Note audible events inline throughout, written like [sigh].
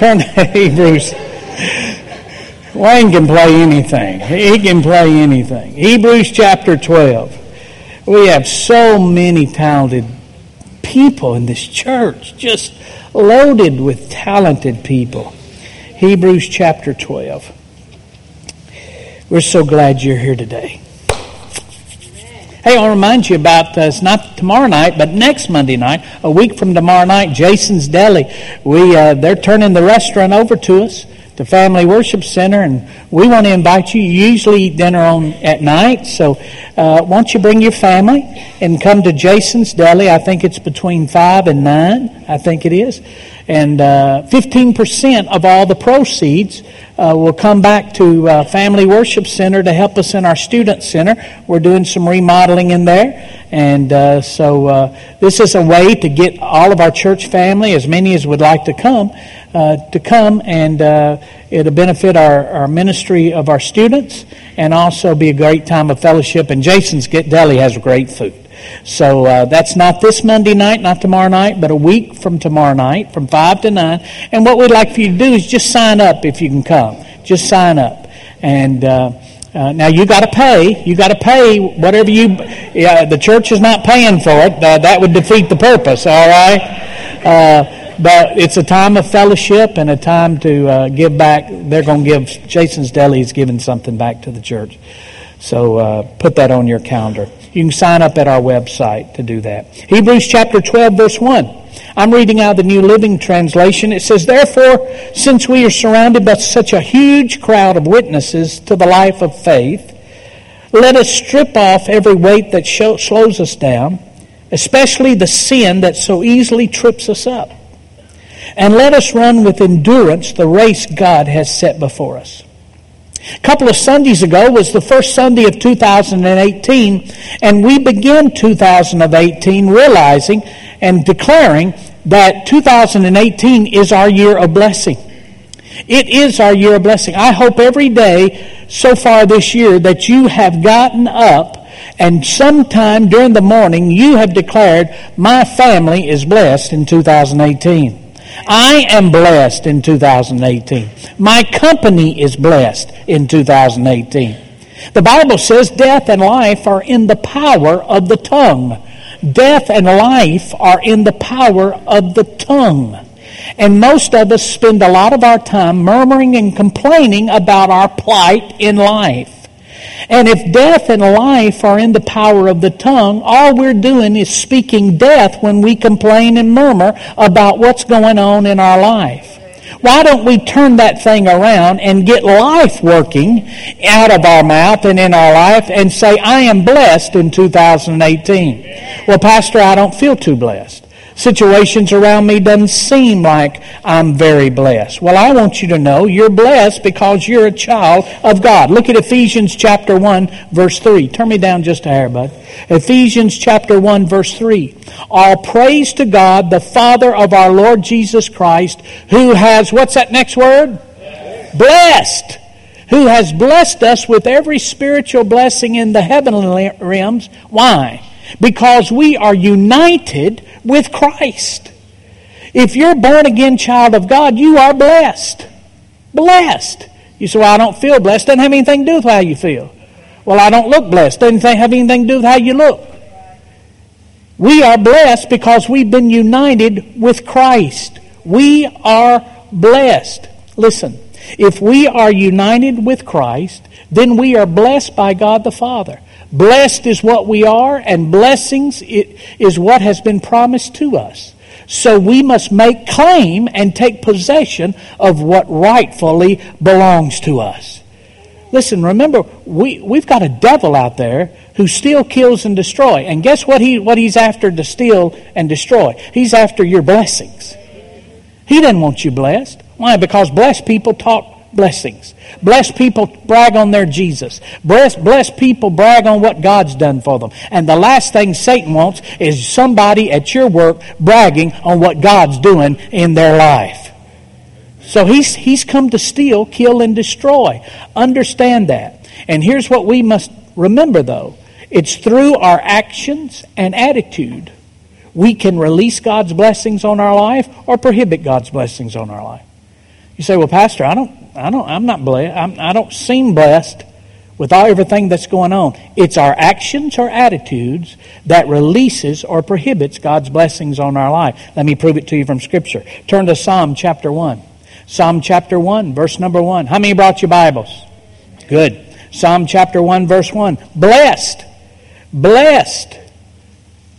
Turn to [laughs] Hebrews. Wayne can play anything. He can play anything. Hebrews chapter 12. We have so many talented people in this church, just loaded with talented people. Hebrews chapter 12. We're so glad you're here today. Hey, I'll remind you about uh, it's not tomorrow night, but next Monday night, a week from tomorrow night, Jason's Deli. We uh, they're turning the restaurant over to us, the Family Worship Center, and we want to invite you. You usually eat dinner on at night, so uh, why don't you bring your family and come to Jason's Deli? I think it's between five and nine. I think it is, and uh, fifteen percent of all the proceeds uh, will come back to uh, Family Worship Center to help us in our student center. We're doing some remodeling in there. And uh, so uh, this is a way to get all of our church family, as many as would like to come, uh, to come and it'll benefit our, our ministry of our students and also be a great time of fellowship. And Jason's Get Deli has great food. So uh, that's not this Monday night, not tomorrow night, but a week from tomorrow night, from 5 to 9. And what we'd like for you to do is just sign up if you can come. Just sign up. And uh, uh, now you got to pay. You got to pay whatever you. Yeah, the church is not paying for it. That would defeat the purpose. All right. Uh, but it's a time of fellowship and a time to uh, give back. They're going to give. Jason's Deli is giving something back to the church. So uh, put that on your calendar. You can sign up at our website to do that. Hebrews chapter 12, verse 1. I'm reading out the New Living Translation. It says, Therefore, since we are surrounded by such a huge crowd of witnesses to the life of faith, let us strip off every weight that slows us down, especially the sin that so easily trips us up. And let us run with endurance the race God has set before us. A couple of Sundays ago was the first Sunday of 2018, and we begin 2018 realizing and declaring that 2018 is our year of blessing. It is our year of blessing. I hope every day so far this year that you have gotten up and sometime during the morning you have declared, My family is blessed in 2018. I am blessed in 2018. My company is blessed in 2018. The Bible says death and life are in the power of the tongue. Death and life are in the power of the tongue. And most of us spend a lot of our time murmuring and complaining about our plight in life. And if death and life are in the power of the tongue, all we're doing is speaking death when we complain and murmur about what's going on in our life. Why don't we turn that thing around and get life working out of our mouth and in our life and say, I am blessed in 2018? Well, Pastor, I don't feel too blessed situations around me doesn't seem like I'm very blessed. Well, I want you to know you're blessed because you're a child of God. Look at Ephesians chapter 1 verse 3. Turn me down just a hair, bud. Ephesians chapter 1 verse 3. All praise to God, the Father of our Lord Jesus Christ, who has, what's that next word? Blessed who has blessed us with every spiritual blessing in the heavenly realms. Why? Because we are united with Christ. If you're born again child of God, you are blessed. Blessed. You say, Well, I don't feel blessed. Doesn't have anything to do with how you feel. Well, I don't look blessed. Doesn't have anything to do with how you look. We are blessed because we've been united with Christ. We are blessed. Listen, if we are united with Christ, then we are blessed by God the Father. Blessed is what we are, and blessings is what has been promised to us. So we must make claim and take possession of what rightfully belongs to us. Listen, remember, we, we've got a devil out there who steals, kills, and destroy. And guess what, he, what he's after to steal and destroy? He's after your blessings. He doesn't want you blessed. Why? Because blessed people talk blessings. Blessed people brag on their Jesus. Blessed, blessed people brag on what God's done for them. And the last thing Satan wants is somebody at your work bragging on what God's doing in their life. So he's, he's come to steal, kill, and destroy. Understand that. And here's what we must remember, though it's through our actions and attitude we can release God's blessings on our life or prohibit God's blessings on our life. You say, well, Pastor, I don't, I don't, I'm not blessed. I'm, I don't seem blessed with all everything that's going on. It's our actions or attitudes that releases or prohibits God's blessings on our life. Let me prove it to you from Scripture. Turn to Psalm chapter 1. Psalm chapter 1, verse number 1. How many brought your Bibles? Good. Psalm chapter 1, verse 1. Blessed, blessed,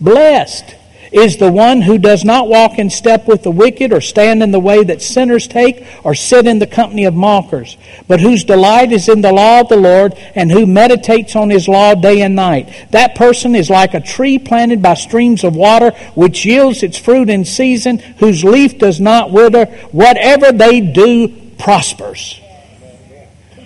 blessed is the one who does not walk in step with the wicked, or stand in the way that sinners take, or sit in the company of mockers, but whose delight is in the law of the Lord, and who meditates on his law day and night. That person is like a tree planted by streams of water, which yields its fruit in season, whose leaf does not wither. Whatever they do prospers.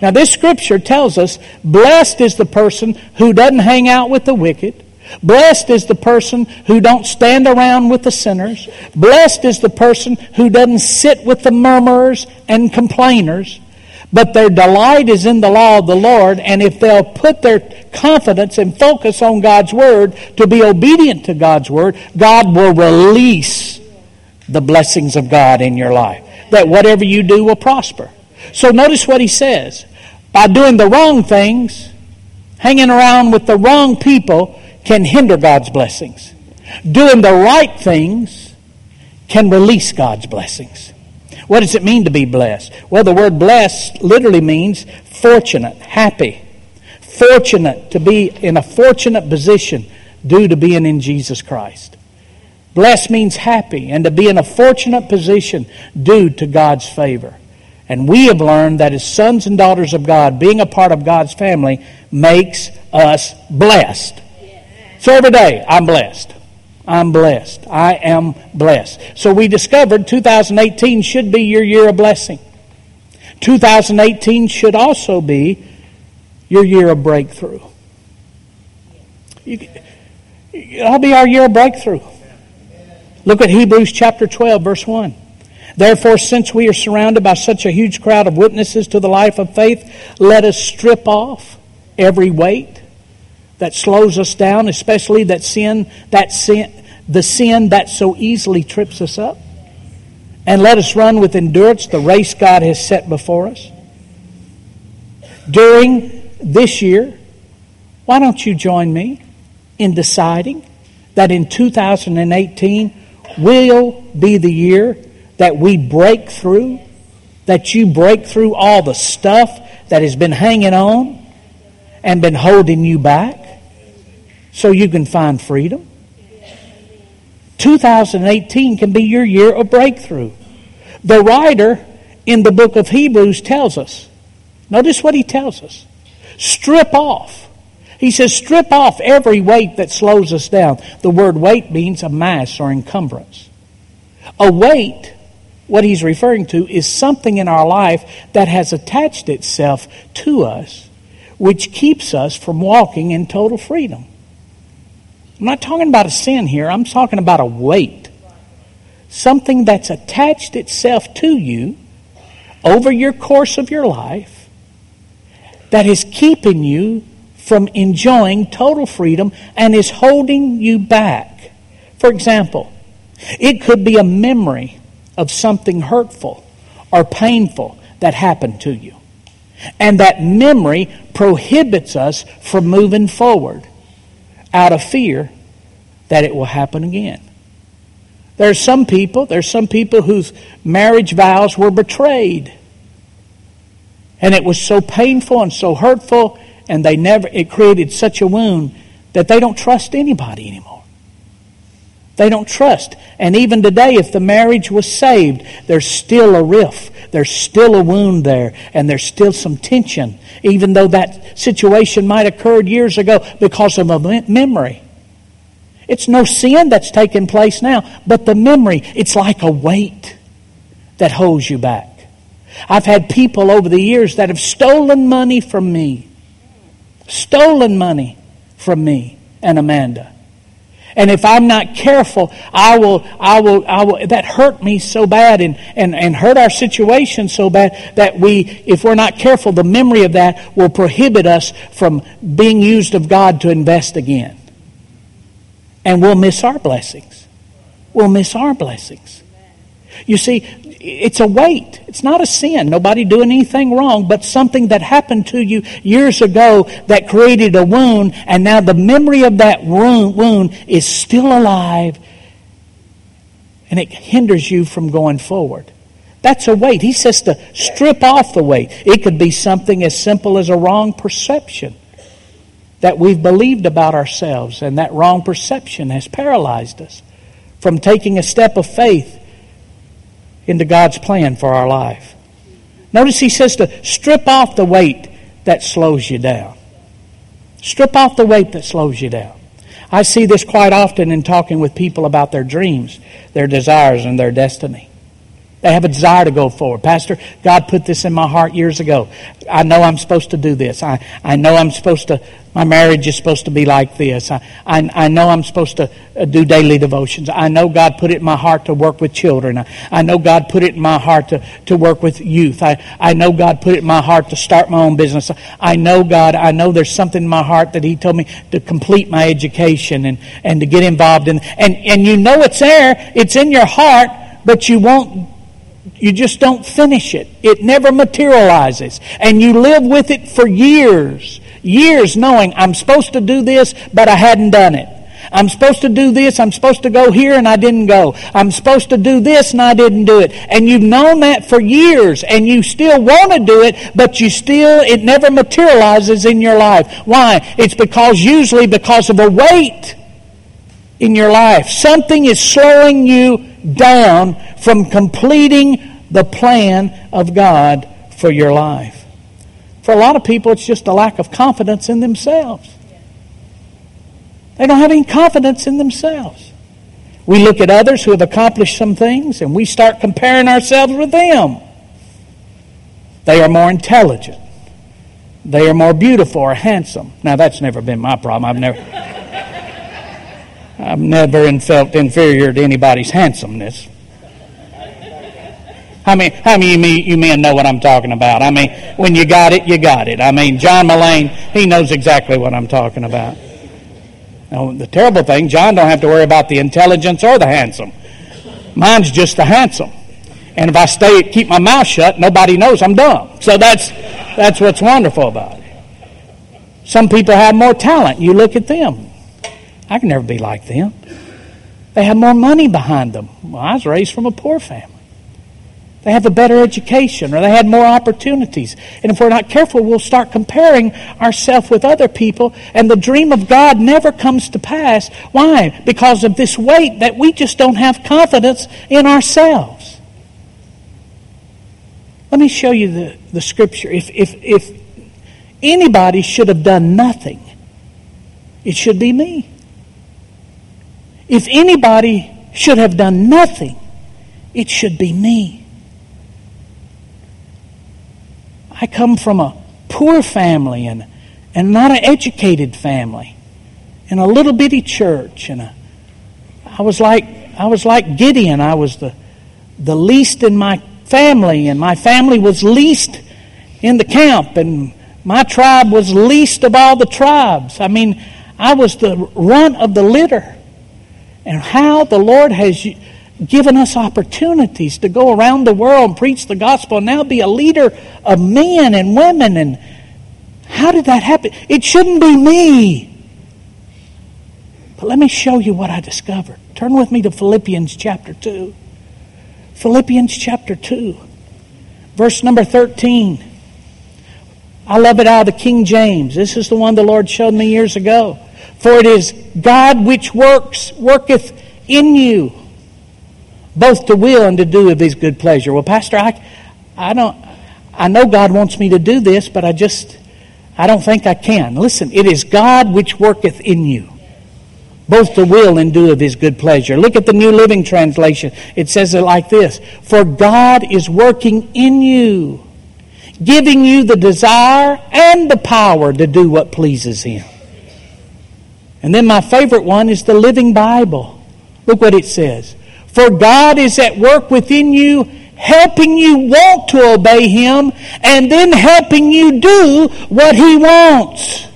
Now, this scripture tells us blessed is the person who doesn't hang out with the wicked Blessed is the person who don't stand around with the sinners. Blessed is the person who doesn't sit with the murmurers and complainers. But their delight is in the law of the Lord, and if they'll put their confidence and focus on God's Word to be obedient to God's Word, God will release the blessings of God in your life. That whatever you do will prosper. So notice what he says. By doing the wrong things, hanging around with the wrong people, can hinder God's blessings. Doing the right things can release God's blessings. What does it mean to be blessed? Well, the word blessed literally means fortunate, happy. Fortunate, to be in a fortunate position due to being in Jesus Christ. Blessed means happy and to be in a fortunate position due to God's favor. And we have learned that as sons and daughters of God, being a part of God's family makes us blessed. So every day, I'm blessed. I'm blessed. I am blessed. So we discovered 2018 should be your year of blessing. 2018 should also be your year of breakthrough. it'll be our year of breakthrough. Look at Hebrews chapter 12, verse 1. Therefore, since we are surrounded by such a huge crowd of witnesses to the life of faith, let us strip off every weight that slows us down, especially that sin, that sin, the sin that so easily trips us up. And let us run with endurance the race God has set before us. During this year, why don't you join me in deciding that in 2018 will be the year that we break through, that you break through all the stuff that has been hanging on and been holding you back? So you can find freedom. 2018 can be your year of breakthrough. The writer in the book of Hebrews tells us, notice what he tells us strip off. He says, strip off every weight that slows us down. The word weight means a mass or encumbrance. A weight, what he's referring to, is something in our life that has attached itself to us, which keeps us from walking in total freedom. I'm not talking about a sin here, I'm talking about a weight. Something that's attached itself to you over your course of your life that is keeping you from enjoying total freedom and is holding you back. For example, it could be a memory of something hurtful or painful that happened to you. And that memory prohibits us from moving forward out of fear that it will happen again. There's some people, there's some people whose marriage vows were betrayed. And it was so painful and so hurtful and they never it created such a wound that they don't trust anybody anymore. They don't trust. And even today, if the marriage was saved, there's still a rift. There's still a wound there. And there's still some tension, even though that situation might have occurred years ago because of a memory. It's no sin that's taken place now, but the memory, it's like a weight that holds you back. I've had people over the years that have stolen money from me. Stolen money from me and Amanda. And if I'm not careful, I will, I will, I will, that hurt me so bad and, and, and hurt our situation so bad that we, if we're not careful, the memory of that will prohibit us from being used of God to invest again. And we'll miss our blessings. We'll miss our blessings. You see, it's a weight. It's not a sin. Nobody doing anything wrong, but something that happened to you years ago that created a wound, and now the memory of that wound is still alive, and it hinders you from going forward. That's a weight. He says to strip off the weight. It could be something as simple as a wrong perception that we've believed about ourselves, and that wrong perception has paralyzed us from taking a step of faith into God's plan for our life. Notice he says to strip off the weight that slows you down. Strip off the weight that slows you down. I see this quite often in talking with people about their dreams, their desires, and their destiny. They have a desire to go forward. Pastor, God put this in my heart years ago. I know I'm supposed to do this. I, I know I'm supposed to my marriage is supposed to be like this. I, I, I, know I'm supposed to uh, do daily devotions. I know God put it in my heart to work with children. I, I know God put it in my heart to, to work with youth. I, I know God put it in my heart to start my own business. I know God, I know there's something in my heart that He told me to complete my education and, and to get involved in. And, and you know it's there, it's in your heart, but you won't you just don't finish it. It never materializes. And you live with it for years years knowing I'm supposed to do this, but I hadn't done it. I'm supposed to do this, I'm supposed to go here, and I didn't go. I'm supposed to do this, and I didn't do it. And you've known that for years, and you still want to do it, but you still, it never materializes in your life. Why? It's because, usually, because of a weight in your life. Something is slowing you down from completing the plan of God for your life. For a lot of people, it's just a lack of confidence in themselves. They don't have any confidence in themselves. We look at others who have accomplished some things and we start comparing ourselves with them. They are more intelligent. They are more beautiful or handsome. Now, that's never been my problem. I've never, I've never felt inferior to anybody's handsomeness. How many, how many of you men know what I'm talking about? I mean, when you got it, you got it. I mean, John Mullane, he knows exactly what I'm talking about. Now, the terrible thing, John don't have to worry about the intelligence or the handsome. Mine's just the handsome. And if I stay, keep my mouth shut, nobody knows I'm dumb. So that's, that's what's wonderful about it. Some people have more talent. You look at them. I can never be like them. They have more money behind them. Well, I was raised from a poor family. They have a better education or they had more opportunities. And if we're not careful, we'll start comparing ourselves with other people and the dream of God never comes to pass. Why? Because of this weight that we just don't have confidence in ourselves. Let me show you the, the scripture. If, if, if anybody should have done nothing, it should be me. If anybody should have done nothing, it should be me. I come from a poor family and, and not an educated family. In a little bitty church and a, I was like I was like Gideon. I was the the least in my family and my family was least in the camp and my tribe was least of all the tribes. I mean I was the runt of the litter and how the Lord has given us opportunities to go around the world and preach the gospel and now be a leader of men and women. And how did that happen? It shouldn't be me. But let me show you what I discovered. Turn with me to Philippians chapter 2. Philippians chapter 2, verse number 13. I love it out of the King James. This is the one the Lord showed me years ago. For it is God which works, worketh in you both to will and to do of his good pleasure. Well, Pastor, I, I don't, I know God wants me to do this, but I just, I don't think I can. Listen, it is God which worketh in you, both to will and do of his good pleasure. Look at the New Living Translation. It says it like this For God is working in you, giving you the desire and the power to do what pleases him. And then my favorite one is the Living Bible. Look what it says. For God is at work within you, helping you want to obey Him, and then helping you do what He wants.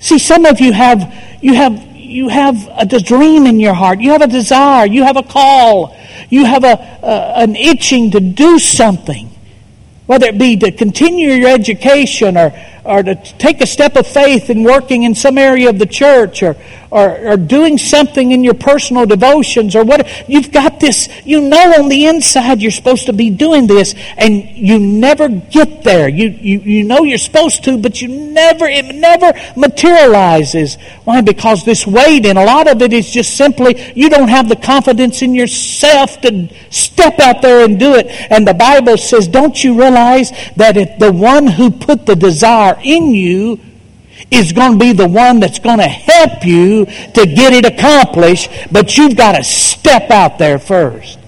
See, some of you have, you have, you have a dream in your heart. You have a desire. You have a call. You have a, a, an itching to do something, whether it be to continue your education or, or to take a step of faith in working in some area of the church or, or, or doing something in your personal devotions or what. You've got this, you know on the inside you're supposed to be doing this and you never get there. You, you, you know you're supposed to, but you never, it never materializes. Why? Because this weight and a lot of it is just simply you don't have the confidence in yourself to step out there and do it. And the Bible says, don't you realize that if the one who put the desire in you is going to be the one that's going to help you to get it accomplished, but you've got to step out there first.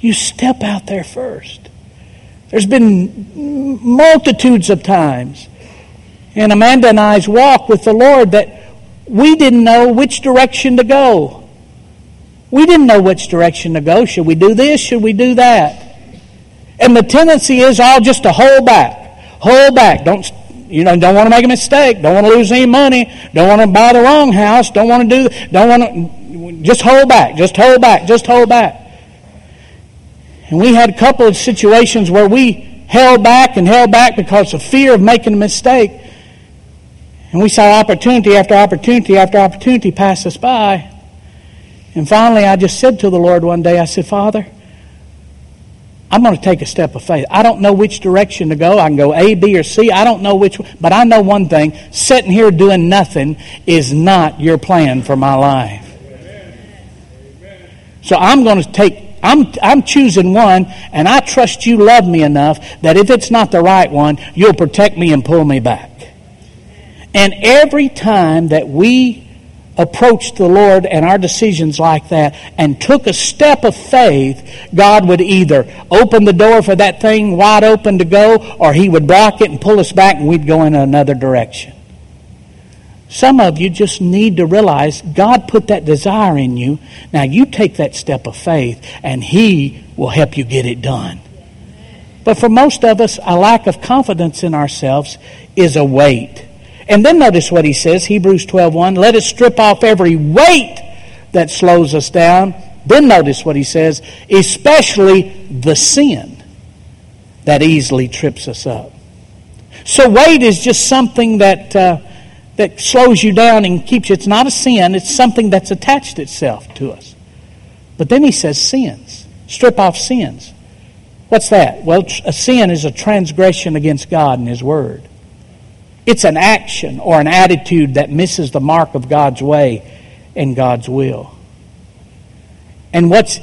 You step out there first. There's been multitudes of times in Amanda and I's walk with the Lord that we didn't know which direction to go. We didn't know which direction to go. Should we do this? Should we do that? And the tendency is all just to hold back. Hold back. Don't you know, don't want to make a mistake. Don't want to lose any money. Don't want to buy the wrong house. Don't want to do, don't want to, just hold back. Just hold back. Just hold back. And we had a couple of situations where we held back and held back because of fear of making a mistake. And we saw opportunity after opportunity after opportunity pass us by. And finally, I just said to the Lord one day, I said, Father, I'm going to take a step of faith. I don't know which direction to go. I can go A, B, or C. I don't know which, but I know one thing. Sitting here doing nothing is not your plan for my life. So I'm going to take, I'm, I'm choosing one, and I trust you love me enough that if it's not the right one, you'll protect me and pull me back. And every time that we approached the Lord and our decisions like that and took a step of faith, God would either open the door for that thing wide open to go or He would block it and pull us back and we'd go in another direction. Some of you just need to realize God put that desire in you. Now you take that step of faith and He will help you get it done. But for most of us, a lack of confidence in ourselves is a weight. And then notice what he says, Hebrews 12:1, let us strip off every weight that slows us down. Then notice what he says, especially the sin that easily trips us up. So weight is just something that uh, that slows you down and keeps you. It's not a sin. It's something that's attached itself to us. But then he says sins. Strip off sins. What's that? Well, a sin is a transgression against God and His Word. It's an action or an attitude that misses the mark of God's way and God's will. And what's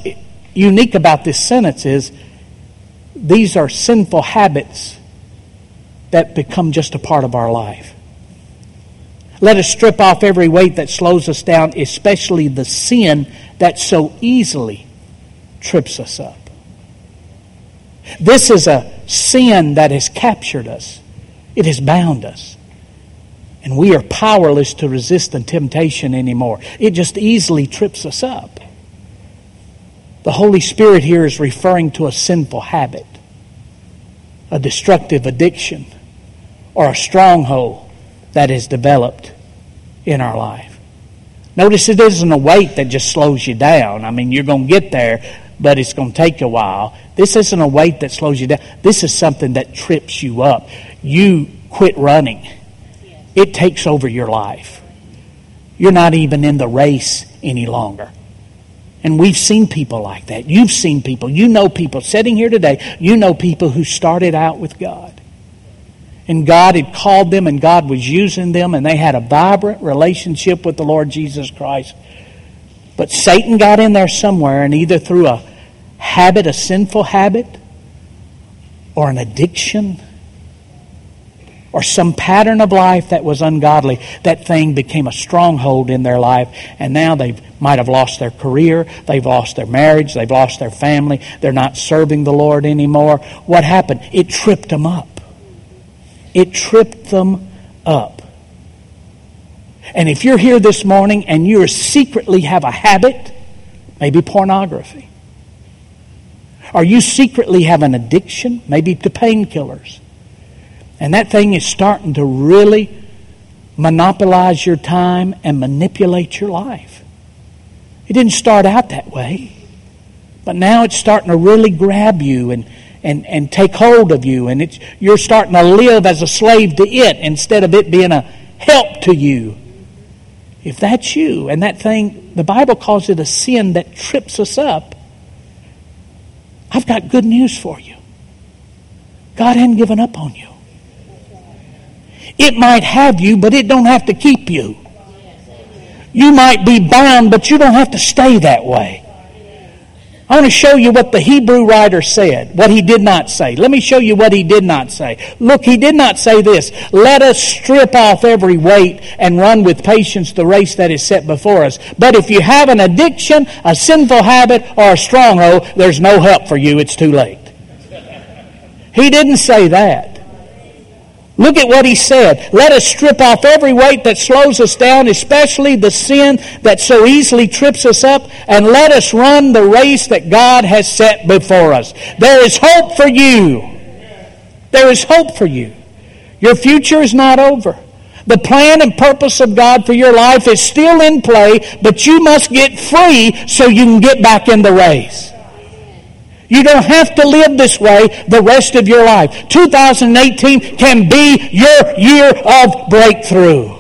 unique about this sentence is these are sinful habits that become just a part of our life. Let us strip off every weight that slows us down, especially the sin that so easily trips us up. This is a sin that has captured us. It has bound us. And we are powerless to resist the temptation anymore. It just easily trips us up. The Holy Spirit here is referring to a sinful habit, a destructive addiction, or a stronghold that is developed in our life. Notice it isn't a weight that just slows you down. I mean, you're going to get there, but it's going to take a while. This isn't a weight that slows you down. This is something that trips you up. You quit running. It takes over your life. You're not even in the race any longer. And we've seen people like that. You've seen people. You know people sitting here today. You know people who started out with God. And God had called them and God was using them and they had a vibrant relationship with the Lord Jesus Christ. But Satan got in there somewhere and either through a habit, a sinful habit, or an addiction, or some pattern of life that was ungodly, that thing became a stronghold in their life, and now they might have lost their career, they've lost their marriage, they've lost their family, they're not serving the Lord anymore. What happened? It tripped them up. It tripped them up. And if you're here this morning and you secretly have a habit, maybe pornography, or you secretly have an addiction, maybe to painkillers, and that thing is starting to really monopolize your time and manipulate your life. It didn't start out that way. But now it's starting to really grab you and, and, and take hold of you, and it's, you're starting to live as a slave to it instead of it being a help to you. If that's you, and that thing, the Bible calls it a sin that trips us up, I've got good news for you. God hadn't given up on you. It might have you, but it don't have to keep you. You might be bound, but you don't have to stay that way. I want to show you what the Hebrew writer said, what he did not say. Let me show you what he did not say. Look, he did not say this. Let us strip off every weight and run with patience the race that is set before us. But if you have an addiction, a sinful habit, or a stronghold, there's no help for you. It's too late. He didn't say that. Look at what he said. Let us strip off every weight that slows us down, especially the sin that so easily trips us up, and let us run the race that God has set before us. There is hope for you. There is hope for you. Your future is not over. The plan and purpose of God for your life is still in play, but you must get free so you can get back in the race. You don't have to live this way the rest of your life. 2018 can be your year of breakthrough.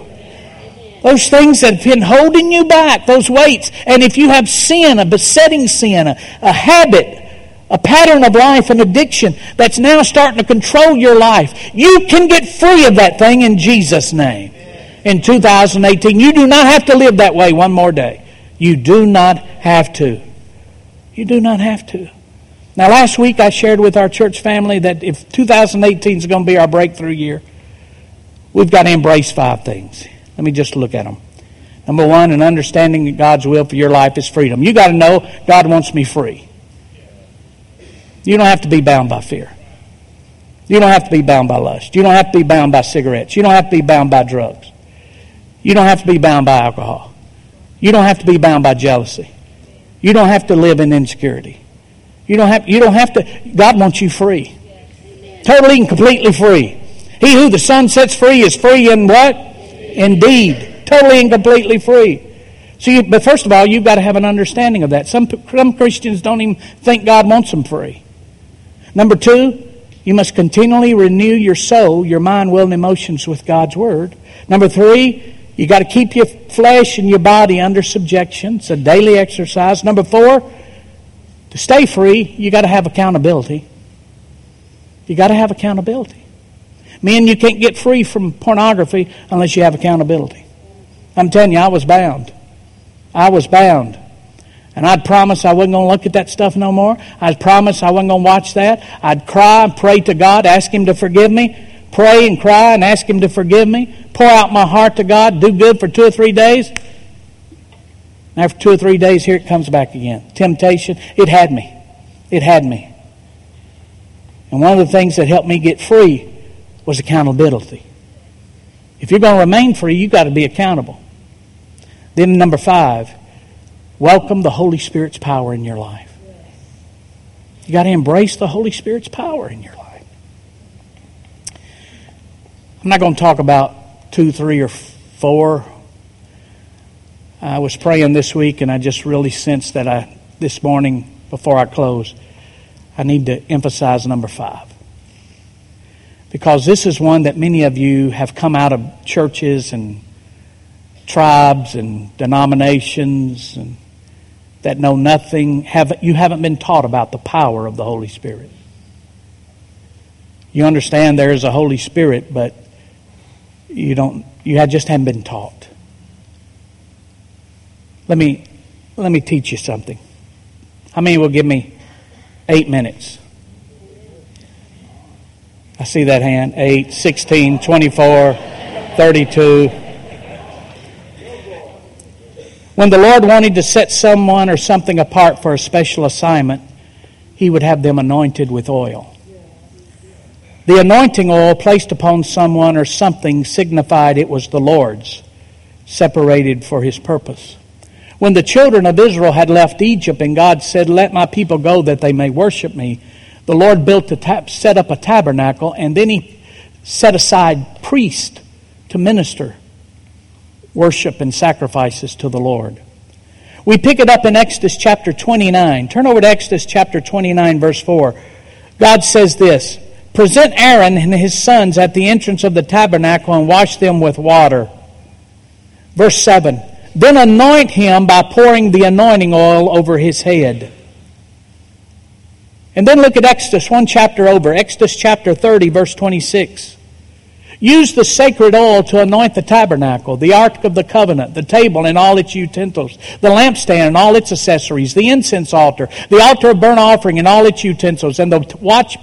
Those things that have been holding you back, those weights. And if you have sin, a besetting sin, a, a habit, a pattern of life, an addiction that's now starting to control your life, you can get free of that thing in Jesus' name. In 2018, you do not have to live that way one more day. You do not have to. You do not have to. Now, last week I shared with our church family that if 2018 is going to be our breakthrough year, we've got to embrace five things. Let me just look at them. Number one, an understanding that God's will for your life is freedom. You got to know God wants me free. You don't have to be bound by fear. You don't have to be bound by lust. You don't have to be bound by cigarettes. You don't have to be bound by drugs. You don't have to be bound by alcohol. You don't have to be bound by jealousy. You don't have to live in insecurity. You don't have, you don't have to, God wants you free. Totally and completely free. He who the Son sets free is free in what? Indeed. Totally and completely free. So, you, but first of all, you've got to have an understanding of that. Some, some Christians don't even think God wants them free. Number two, you must continually renew your soul, your mind, will, and emotions with God's Word. Number three, you got to keep your flesh and your body under subjection. It's a daily exercise. Number four, to stay free, you got to have accountability. You got to have accountability. Men, you can't get free from pornography unless you have accountability. I'm telling you, I was bound. I was bound. And I'd promise I wasn't going to look at that stuff no more. I'd promise I wasn't going to watch that. I'd cry and pray to God, ask Him to forgive me. Pray and cry and ask Him to forgive me. Pour out my heart to God, do good for two or three days. After two or three days, here it comes back again. Temptation, it had me. It had me. And one of the things that helped me get free was accountability. If you're going to remain free, you've got to be accountable. Then, number five, welcome the Holy Spirit's power in your life. You've got to embrace the Holy Spirit's power in your life. I'm not going to talk about two, three, or four I was praying this week and I just really sensed that I, this morning, before I close, I need to emphasize number five. Because this is one that many of you have come out of churches and tribes and denominations and that know nothing, have, you haven't been taught about the power of the Holy Spirit. You understand there is a Holy Spirit, but you don't, you just haven't been taught. Let me, let me teach you something. How many will give me eight minutes? I see that hand. 8, 16, 24, 32. When the Lord wanted to set someone or something apart for a special assignment, He would have them anointed with oil. The anointing oil placed upon someone or something signified it was the Lord's, separated for His purpose. When the children of Israel had left Egypt and God said, Let my people go that they may worship me, the Lord built a tab- set up a tabernacle and then he set aside priests to minister worship and sacrifices to the Lord. We pick it up in Exodus chapter 29. Turn over to Exodus chapter 29, verse 4. God says this Present Aaron and his sons at the entrance of the tabernacle and wash them with water. Verse 7 Then anoint him by pouring the anointing oil over his head. And then look at Exodus, one chapter over, Exodus chapter 30, verse 26. Use the sacred oil to anoint the tabernacle, the ark of the covenant, the table and all its utensils, the lampstand and all its accessories, the incense altar, the altar of burnt offering and all its utensils, and the watch,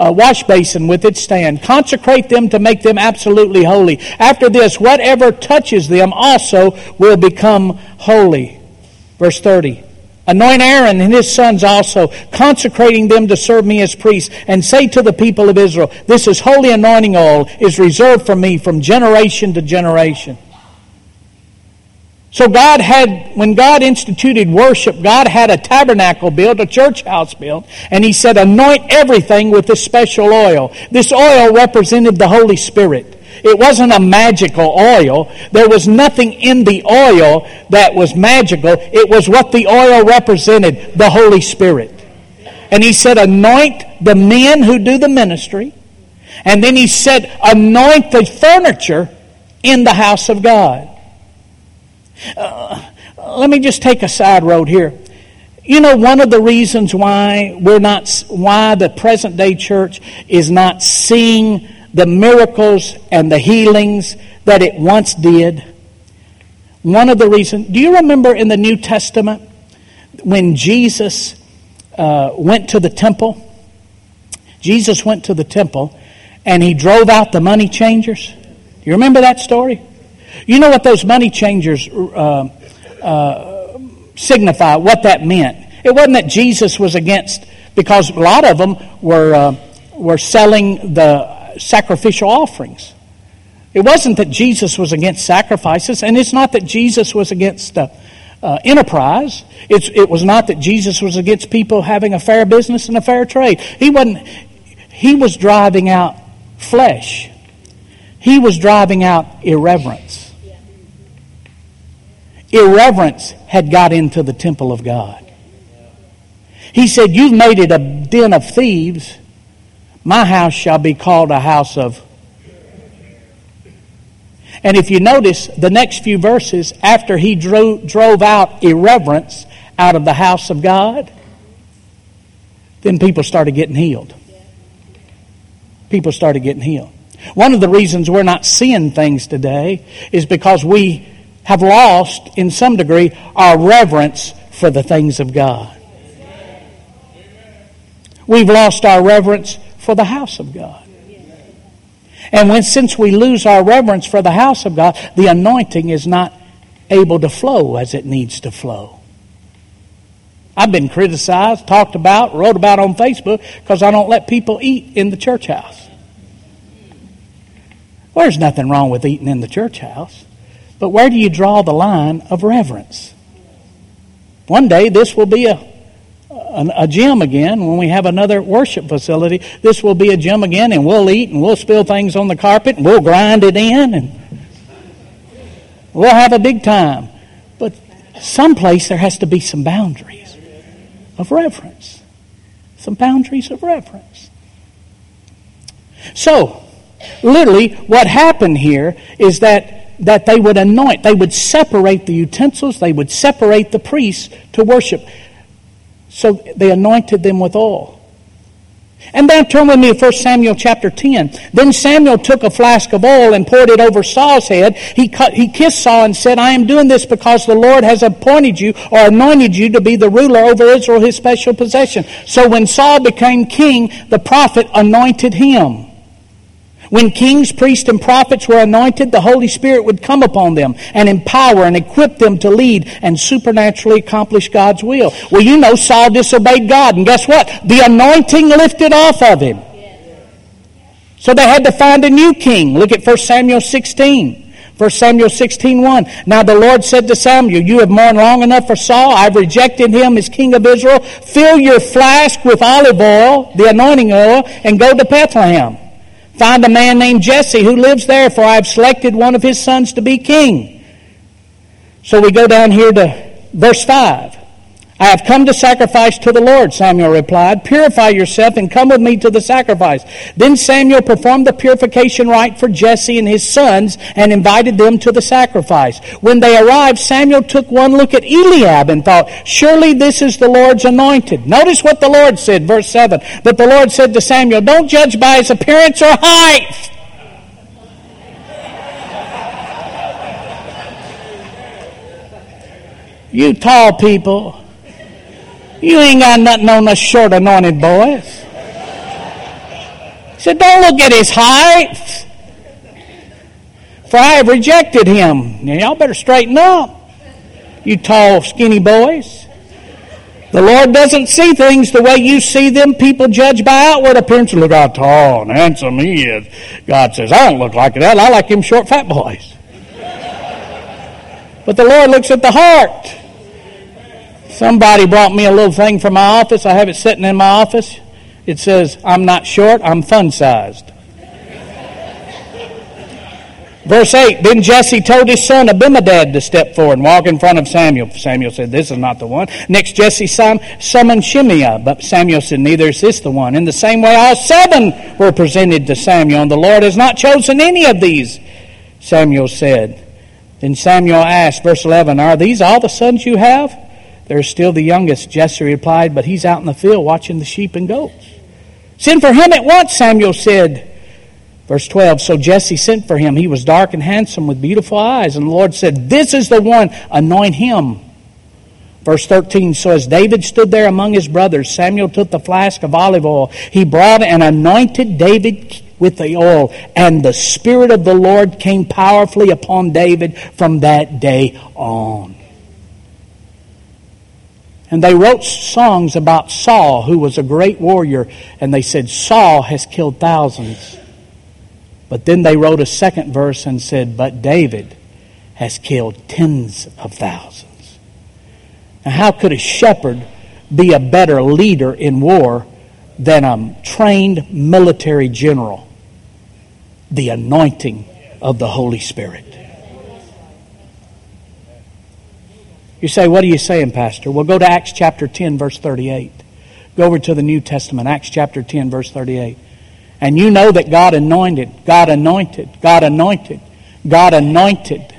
uh, wash basin with its stand. Consecrate them to make them absolutely holy. After this, whatever touches them also will become holy. Verse 30. Anoint Aaron and his sons also, consecrating them to serve me as priests, and say to the people of Israel, This is holy anointing oil, is reserved for me from generation to generation. So God had, when God instituted worship, God had a tabernacle built, a church house built, and He said, anoint everything with this special oil. This oil represented the Holy Spirit. It wasn't a magical oil. There was nothing in the oil that was magical. It was what the oil represented the Holy Spirit. And he said, Anoint the men who do the ministry. And then he said, Anoint the furniture in the house of God. Uh, let me just take a side road here. You know, one of the reasons why we're not, why the present day church is not seeing the miracles and the healings that it once did. One of the reasons, do you remember in the New Testament when Jesus uh, went to the temple? Jesus went to the temple and he drove out the money changers. Do you remember that story? You know what those money changers uh, uh, signify, what that meant. It wasn't that Jesus was against, because a lot of them were, uh, were selling the sacrificial offerings. It wasn't that Jesus was against sacrifices, and it's not that Jesus was against uh, uh, enterprise. It's, it was not that Jesus was against people having a fair business and a fair trade. He wasn't. He was driving out flesh. He was driving out irreverence. Irreverence had got into the temple of God. He said, You've made it a den of thieves. My house shall be called a house of. And if you notice the next few verses, after he drove, drove out irreverence out of the house of God, then people started getting healed. People started getting healed. One of the reasons we're not seeing things today is because we have lost, in some degree, our reverence for the things of God. We've lost our reverence for the house of God. And when, since we lose our reverence for the house of God, the anointing is not able to flow as it needs to flow. I've been criticized, talked about, wrote about on Facebook because I don't let people eat in the church house. Well, there's nothing wrong with eating in the church house, but where do you draw the line of reverence? One day this will be a a gym again, when we have another worship facility, this will be a gym again, and we'll eat and we'll spill things on the carpet and we'll grind it in and we'll have a big time. But someplace there has to be some boundaries of reverence. Some boundaries of reverence. So, literally, what happened here is that that they would anoint, they would separate the utensils, they would separate the priests to worship. So they anointed them with oil. And then turn with me to 1 Samuel chapter 10. Then Samuel took a flask of oil and poured it over Saul's head. He, cut, he kissed Saul and said, I am doing this because the Lord has appointed you or anointed you to be the ruler over Israel, his special possession. So when Saul became king, the prophet anointed him. When kings, priests, and prophets were anointed, the Holy Spirit would come upon them and empower and equip them to lead and supernaturally accomplish God's will. Well, you know, Saul disobeyed God, and guess what? The anointing lifted off of him. So they had to find a new king. Look at 1 Samuel 16. 1 Samuel 16, 1. Now the Lord said to Samuel, You have mourned long enough for Saul. I've rejected him as king of Israel. Fill your flask with olive oil, the anointing oil, and go to Bethlehem. Find a man named Jesse who lives there, for I have selected one of his sons to be king. So we go down here to Verse 5. I have come to sacrifice to the Lord, Samuel replied. Purify yourself and come with me to the sacrifice. Then Samuel performed the purification rite for Jesse and his sons and invited them to the sacrifice. When they arrived, Samuel took one look at Eliab and thought, surely this is the Lord's anointed. Notice what the Lord said, verse 7. But the Lord said to Samuel, don't judge by his appearance or height. You tall people, you ain't got nothing on the short anointed boys. He said, Don't look at his height. For I have rejected him. Now, y'all better straighten up. You tall, skinny boys. The Lord doesn't see things the way you see them. People judge by outward appearance. Look how tall and handsome he is. God says, I don't look like that. I like them short, fat boys. But the Lord looks at the heart. Somebody brought me a little thing from my office. I have it sitting in my office. It says, I'm not short, I'm fun sized. Verse 8 Then Jesse told his son Abinadab to step forward and walk in front of Samuel. Samuel said, This is not the one. Next, Jesse summoned Shimei, but Samuel said, Neither is this the one. In the same way, all seven were presented to Samuel, and the Lord has not chosen any of these. Samuel said. Then Samuel asked, verse 11, Are these all the sons you have? There's still the youngest, Jesse replied, but he's out in the field watching the sheep and goats. Send for him at once, Samuel said. Verse 12 So Jesse sent for him. He was dark and handsome with beautiful eyes. And the Lord said, This is the one, anoint him. Verse 13 So as David stood there among his brothers, Samuel took the flask of olive oil. He brought and anointed David with the oil. And the Spirit of the Lord came powerfully upon David from that day on. And they wrote songs about Saul, who was a great warrior, and they said, Saul has killed thousands. But then they wrote a second verse and said, But David has killed tens of thousands. Now, how could a shepherd be a better leader in war than a trained military general? The anointing of the Holy Spirit. You say, What are you saying, Pastor? Well, go to Acts chapter 10, verse 38. Go over to the New Testament, Acts chapter 10, verse 38. And you know that God anointed, God anointed, God anointed, God anointed.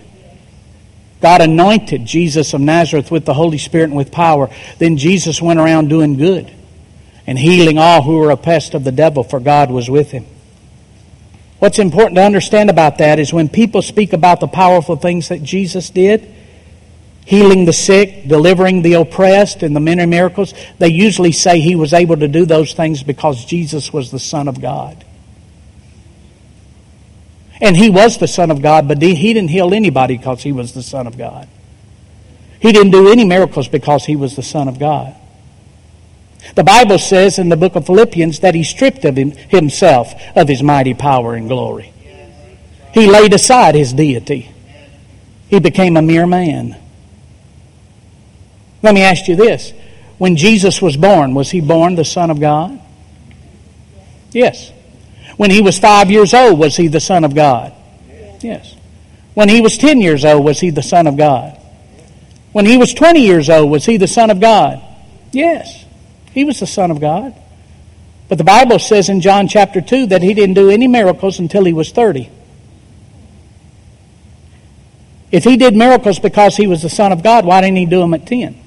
God anointed Jesus of Nazareth with the Holy Spirit and with power. Then Jesus went around doing good and healing all who were oppressed of the devil, for God was with him. What's important to understand about that is when people speak about the powerful things that Jesus did, healing the sick, delivering the oppressed, and the many miracles, they usually say he was able to do those things because Jesus was the Son of God. And he was the Son of God, but he didn't heal anybody because he was the Son of God. He didn't do any miracles because he was the Son of God. The Bible says in the book of Philippians that he stripped of him, himself of his mighty power and glory. He laid aside his deity. He became a mere man. Let me ask you this. When Jesus was born, was he born the Son of God? Yes. When he was five years old, was he the Son of God? Yes. When he was ten years old, was he the Son of God? When he was 20 years old, was he the Son of God? Yes. He was the Son of God. But the Bible says in John chapter 2 that he didn't do any miracles until he was 30. If he did miracles because he was the Son of God, why didn't he do them at 10?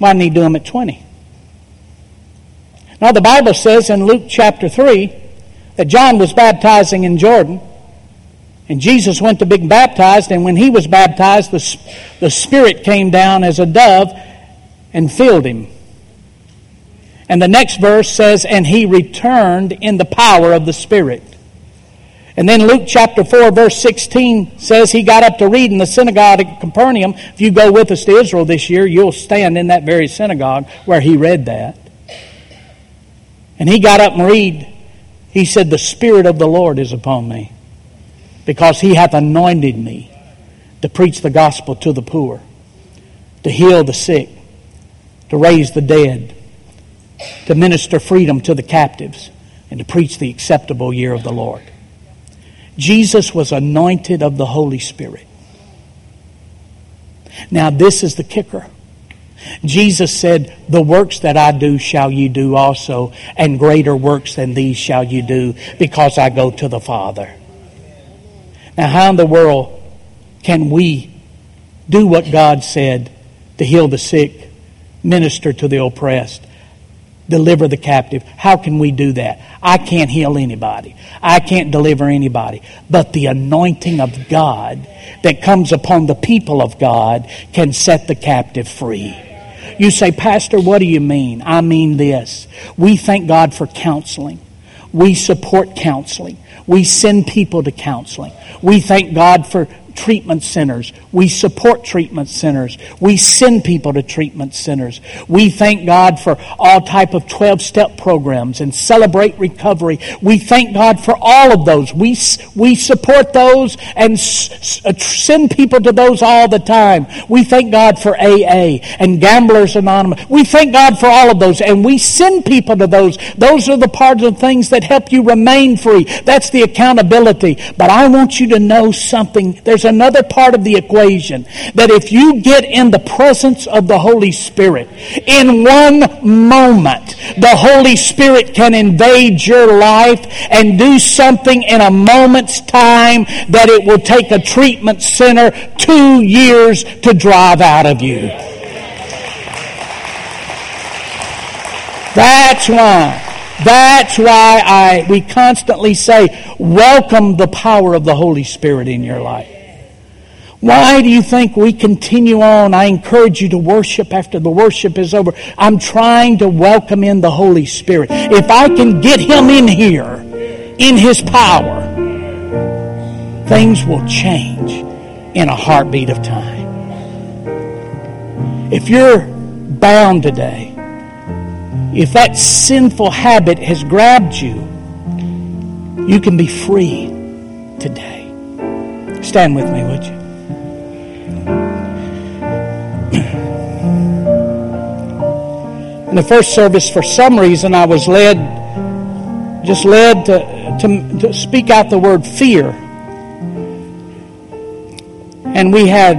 Why didn't he do them at 20? Now, the Bible says in Luke chapter 3 that John was baptizing in Jordan, and Jesus went to be baptized, and when he was baptized, the, the Spirit came down as a dove and filled him. And the next verse says, And he returned in the power of the Spirit. And then Luke chapter 4, verse 16 says he got up to read in the synagogue at Capernaum. If you go with us to Israel this year, you'll stand in that very synagogue where he read that. And he got up and read. He said, The Spirit of the Lord is upon me, because he hath anointed me to preach the gospel to the poor, to heal the sick, to raise the dead, to minister freedom to the captives, and to preach the acceptable year of the Lord. Jesus was anointed of the Holy Spirit. Now, this is the kicker. Jesus said, The works that I do shall you do also, and greater works than these shall you do, because I go to the Father. Now, how in the world can we do what God said to heal the sick, minister to the oppressed, deliver the captive? How can we do that? I can't heal anybody. I can't deliver anybody. But the anointing of God that comes upon the people of God can set the captive free. You say, Pastor, what do you mean? I mean this. We thank God for counseling. We support counseling. We send people to counseling. We thank God for treatment centers. We support treatment centers. We send people to treatment centers. We thank God for all type of 12-step programs and celebrate recovery. We thank God for all of those. We, we support those and s- uh, send people to those all the time. We thank God for AA and Gamblers Anonymous. We thank God for all of those and we send people to those. Those are the parts of things that help you remain free. That's the accountability. But I want you to know something. There's another part of the equation that if you get in the presence of the Holy Spirit, in one moment, the Holy Spirit can invade your life and do something in a moment's time that it will take a treatment center two years to drive out of you. That's why. That's why I, we constantly say, welcome the power of the Holy Spirit in your life. Why do you think we continue on? I encourage you to worship after the worship is over. I'm trying to welcome in the Holy Spirit. If I can get Him in here, in His power, things will change in a heartbeat of time. If you're bound today, if that sinful habit has grabbed you, you can be free today. Stand with me, would you? In the first service, for some reason, I was led, just led to, to, to speak out the word fear. And we had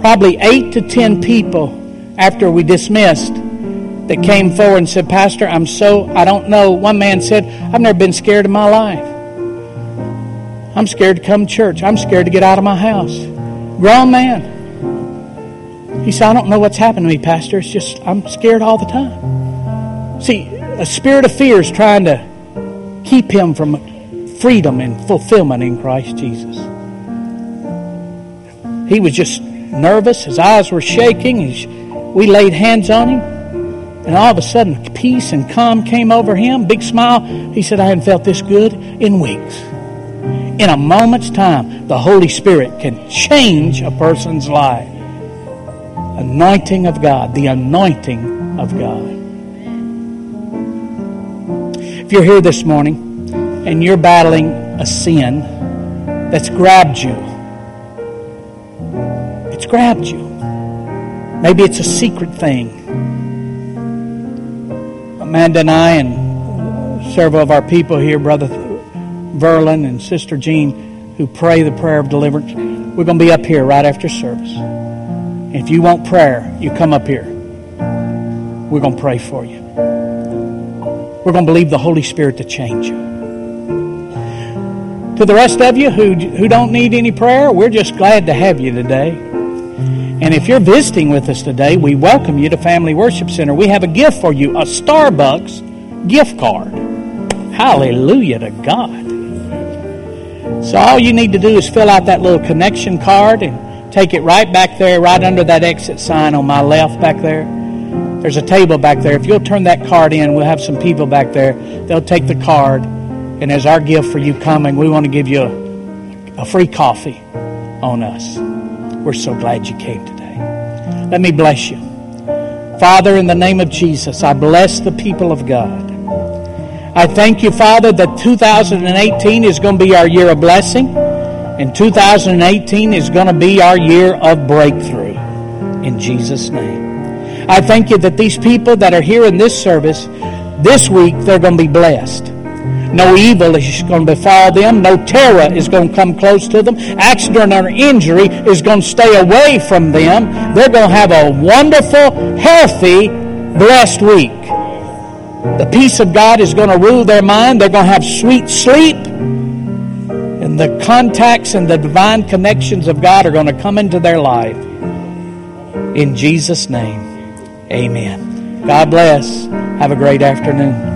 probably eight to ten people after we dismissed that came forward and said, Pastor, I'm so, I don't know. One man said, I've never been scared in my life. I'm scared to come to church. I'm scared to get out of my house. Grown man. He said, I don't know what's happened to me, Pastor. It's just, I'm scared all the time. See, a spirit of fear is trying to keep him from freedom and fulfillment in Christ Jesus. He was just nervous. His eyes were shaking. we laid hands on him. And all of a sudden, peace and calm came over him. Big smile. He said, I hadn't felt this good in weeks. In a moment's time, the Holy Spirit can change a person's life anointing of God, the anointing of God. If you're here this morning and you're battling a sin that's grabbed you, it's grabbed you. Maybe it's a secret thing. Amanda and I and several of our people here, Brother Verlin and Sister Jean, who pray the prayer of deliverance, we're going to be up here right after service. If you want prayer, you come up here. We're going to pray for you. We're going to believe the Holy Spirit to change you. To the rest of you who, who don't need any prayer, we're just glad to have you today. And if you're visiting with us today, we welcome you to Family Worship Center. We have a gift for you a Starbucks gift card. Hallelujah to God. So all you need to do is fill out that little connection card and Take it right back there, right under that exit sign on my left back there. There's a table back there. If you'll turn that card in, we'll have some people back there. They'll take the card. And as our gift for you coming, we want to give you a, a free coffee on us. We're so glad you came today. Let me bless you. Father, in the name of Jesus, I bless the people of God. I thank you, Father, that 2018 is going to be our year of blessing. And 2018 is going to be our year of breakthrough in Jesus' name. I thank you that these people that are here in this service this week, they're going to be blessed. No evil is going to befall them. No terror is going to come close to them. Accident or injury is going to stay away from them. They're going to have a wonderful, healthy, blessed week. The peace of God is going to rule their mind. They're going to have sweet sleep. And the contacts and the divine connections of God are going to come into their life. In Jesus' name, amen. God bless. Have a great afternoon.